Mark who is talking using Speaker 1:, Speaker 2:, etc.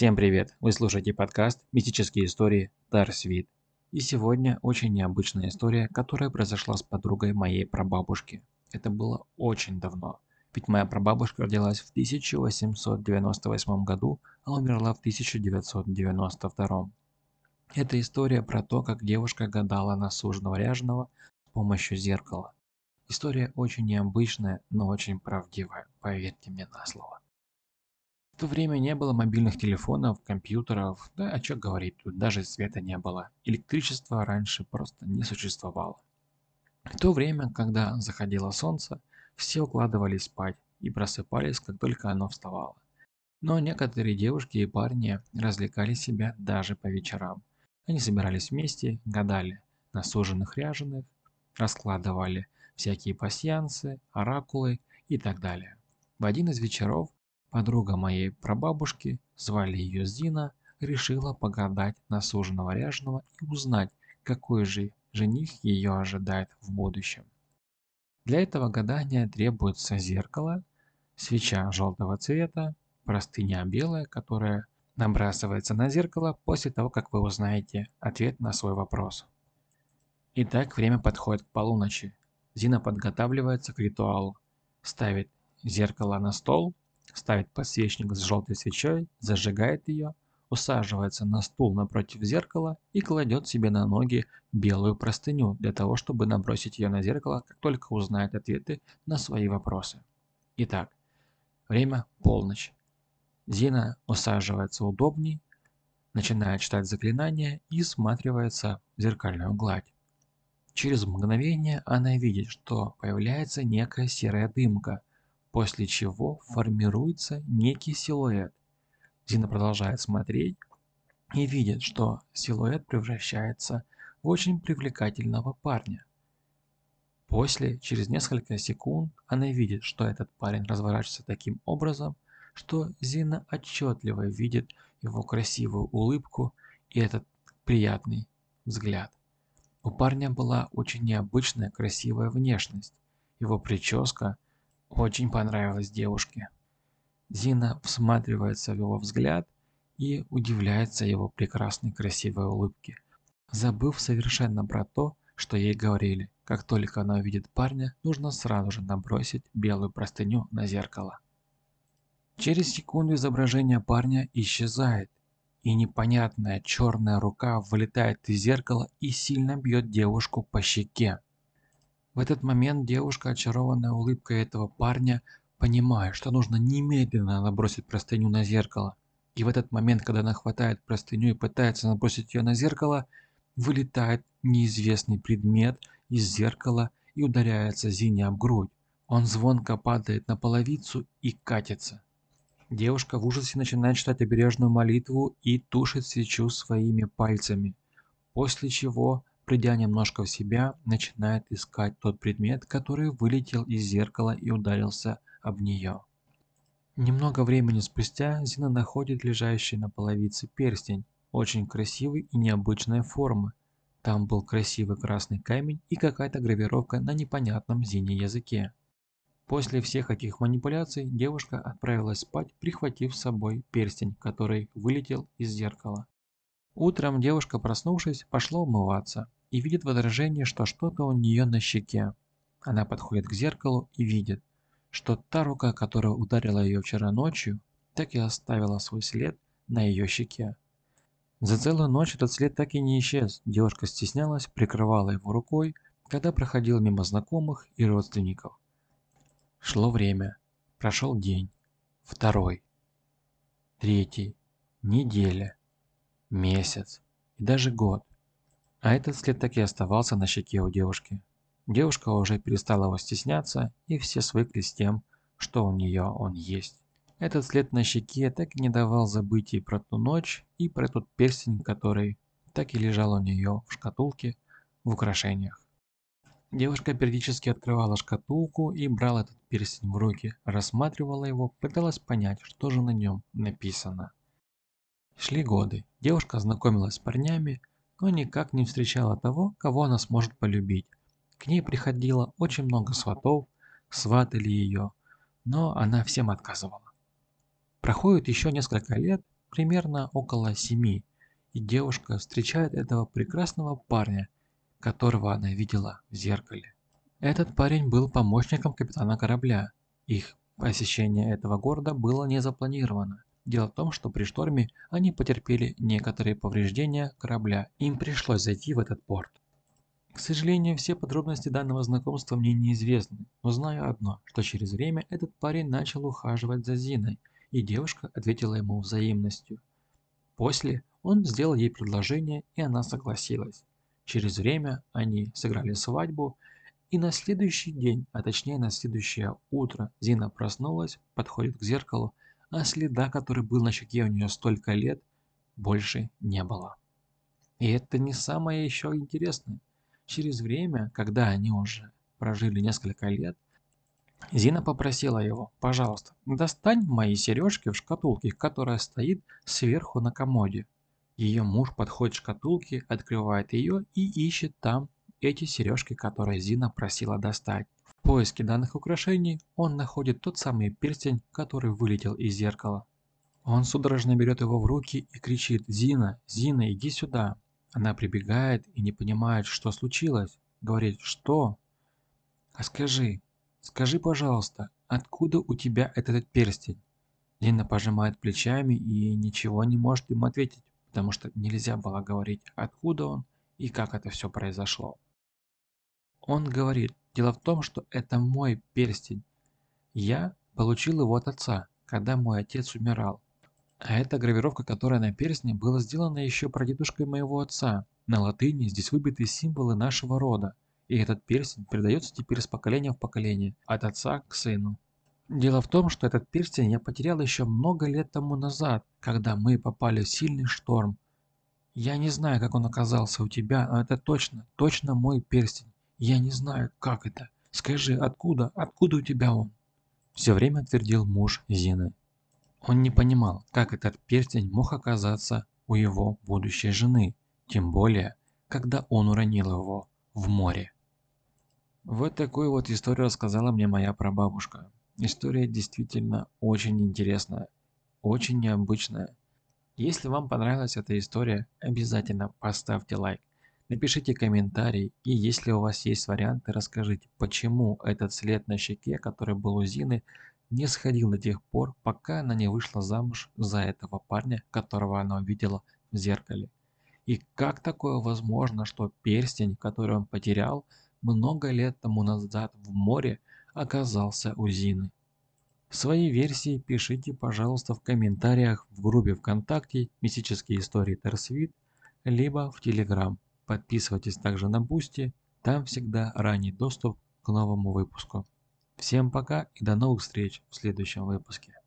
Speaker 1: Всем привет! Вы слушаете подкаст «Мистические истории Дарсвит». И сегодня очень необычная история, которая произошла с подругой моей прабабушки. Это было очень давно. Ведь моя прабабушка родилась в 1898 году, а умерла в 1992. Это история про то, как девушка гадала на суженого ряженого с помощью зеркала. История очень необычная, но очень правдивая, поверьте мне на слово. То время не было мобильных телефонов, компьютеров, да о чем говорить, тут даже света не было. Электричества раньше просто не существовало. В то время, когда заходило солнце, все укладывались спать и просыпались, как только оно вставало. Но некоторые девушки и парни развлекали себя даже по вечерам. Они собирались вместе, гадали на суженных ряженых, раскладывали всякие пасьянсы, оракулы и так далее. В один из вечеров подруга моей прабабушки, звали ее Зина, решила погадать на суженого ряженого и узнать, какой же жених ее ожидает в будущем. Для этого гадания требуется зеркало, свеча желтого цвета, простыня белая, которая набрасывается на зеркало после того, как вы узнаете ответ на свой вопрос. Итак, время подходит к полуночи. Зина подготавливается к ритуалу. Ставит зеркало на стол, ставит подсвечник с желтой свечой, зажигает ее, усаживается на стул напротив зеркала и кладет себе на ноги белую простыню для того, чтобы набросить ее на зеркало, как только узнает ответы на свои вопросы. Итак, время полночь. Зина усаживается удобней, начинает читать заклинания и всматривается в зеркальную гладь. Через мгновение она видит, что появляется некая серая дымка, после чего формируется некий силуэт. Зина продолжает смотреть и видит, что силуэт превращается в очень привлекательного парня. После, через несколько секунд, она видит, что этот парень разворачивается таким образом, что Зина отчетливо видит его красивую улыбку и этот приятный взгляд. У парня была очень необычная красивая внешность. Его прическа очень понравилась девушке. Зина всматривается в его взгляд и удивляется его прекрасной красивой улыбке, забыв совершенно про то, что ей говорили. Как только она увидит парня, нужно сразу же набросить белую простыню на зеркало. Через секунду изображение парня исчезает, и непонятная черная рука вылетает из зеркала и сильно бьет девушку по щеке. В этот момент девушка, очарованная улыбкой этого парня, понимает, что нужно немедленно набросить простыню на зеркало. И в этот момент, когда она хватает простыню и пытается набросить ее на зеркало, вылетает неизвестный предмет из зеркала и ударяется Зине об грудь. Он звонко падает на половицу и катится. Девушка в ужасе начинает читать обережную молитву и тушит свечу своими пальцами, после чего, придя немножко в себя, начинает искать тот предмет, который вылетел из зеркала и ударился об нее. Немного времени спустя Зина находит лежащий на половице перстень, очень красивый и необычной формы. Там был красивый красный камень и какая-то гравировка на непонятном Зине языке. После всех этих манипуляций девушка отправилась спать, прихватив с собой перстень, который вылетел из зеркала. Утром девушка, проснувшись, пошла умываться и видит в отражении, что что-то у нее на щеке. Она подходит к зеркалу и видит, что та рука, которая ударила ее вчера ночью, так и оставила свой след на ее щеке. За целую ночь этот след так и не исчез. Девушка стеснялась, прикрывала его рукой, когда проходила мимо знакомых и родственников. Шло время. Прошел день. Второй. Третий. Неделя. Месяц. И даже год. А этот след так и оставался на щеке у девушки. Девушка уже перестала его стесняться, и все свыкли с тем, что у нее он есть. Этот след на щеке так и не давал забыть ей про ту ночь и про тот перстень, который так и лежал у нее в шкатулке в украшениях. Девушка периодически открывала шкатулку и брала этот перстень в руки, рассматривала его, пыталась понять, что же на нем написано. Шли годы. Девушка знакомилась с парнями, но никак не встречала того, кого она сможет полюбить. К ней приходило очень много сватов, сватали ее, но она всем отказывала. Проходит еще несколько лет, примерно около семи, и девушка встречает этого прекрасного парня, которого она видела в зеркале. Этот парень был помощником капитана корабля. Их посещение этого города было не запланировано. Дело в том, что при шторме они потерпели некоторые повреждения корабля, им пришлось зайти в этот порт. К сожалению, все подробности данного знакомства мне неизвестны, но знаю одно, что через время этот парень начал ухаживать за Зиной, и девушка ответила ему взаимностью. После он сделал ей предложение, и она согласилась. Через время они сыграли свадьбу, и на следующий день, а точнее на следующее утро, Зина проснулась, подходит к зеркалу, а следа, который был на щеке у нее столько лет, больше не было. И это не самое еще интересное. Через время, когда они уже прожили несколько лет, Зина попросила его, пожалуйста, достань мои сережки в шкатулке, которая стоит сверху на комоде. Ее муж подходит к шкатулке, открывает ее и ищет там эти сережки, которые Зина просила достать. В поиске данных украшений он находит тот самый перстень, который вылетел из зеркала. Он судорожно берет его в руки и кричит «Зина, Зина, иди сюда!». Она прибегает и не понимает, что случилось. Говорит «Что?». «А скажи, скажи, пожалуйста, откуда у тебя этот перстень?» Зина пожимает плечами и ничего не может ему ответить, потому что нельзя было говорить, откуда он и как это все произошло. Он говорит, дело в том, что это мой перстень. Я получил его от отца, когда мой отец умирал. А эта гравировка, которая на перстне, была сделана еще прадедушкой моего отца. На латыни здесь выбиты символы нашего рода, и этот перстень передается теперь с поколения в поколение, от отца к сыну. Дело в том, что этот перстень я потерял еще много лет тому назад, когда мы попали в сильный шторм. Я не знаю, как он оказался у тебя, но это точно, точно мой перстень. Я не знаю, как это. Скажи, откуда, откуда у тебя он? Все время твердил муж Зины. Он не понимал, как этот перстень мог оказаться у его будущей жены, тем более, когда он уронил его в море. Вот такую вот историю рассказала мне моя прабабушка. История действительно очень интересная, очень необычная. Если вам понравилась эта история, обязательно поставьте лайк. Напишите комментарий, и если у вас есть варианты, расскажите, почему этот след на щеке, который был у Зины, не сходил до тех пор, пока она не вышла замуж за этого парня, которого она увидела в зеркале. И как такое возможно, что перстень, который он потерял много лет тому назад в море, оказался у Зины? Свои версии пишите, пожалуйста, в комментариях в группе ВКонтакте «Мистические истории Торсвит», либо в Телеграм. Подписывайтесь также на Boosty, там всегда ранний доступ к новому выпуску. Всем пока и до новых встреч в следующем выпуске.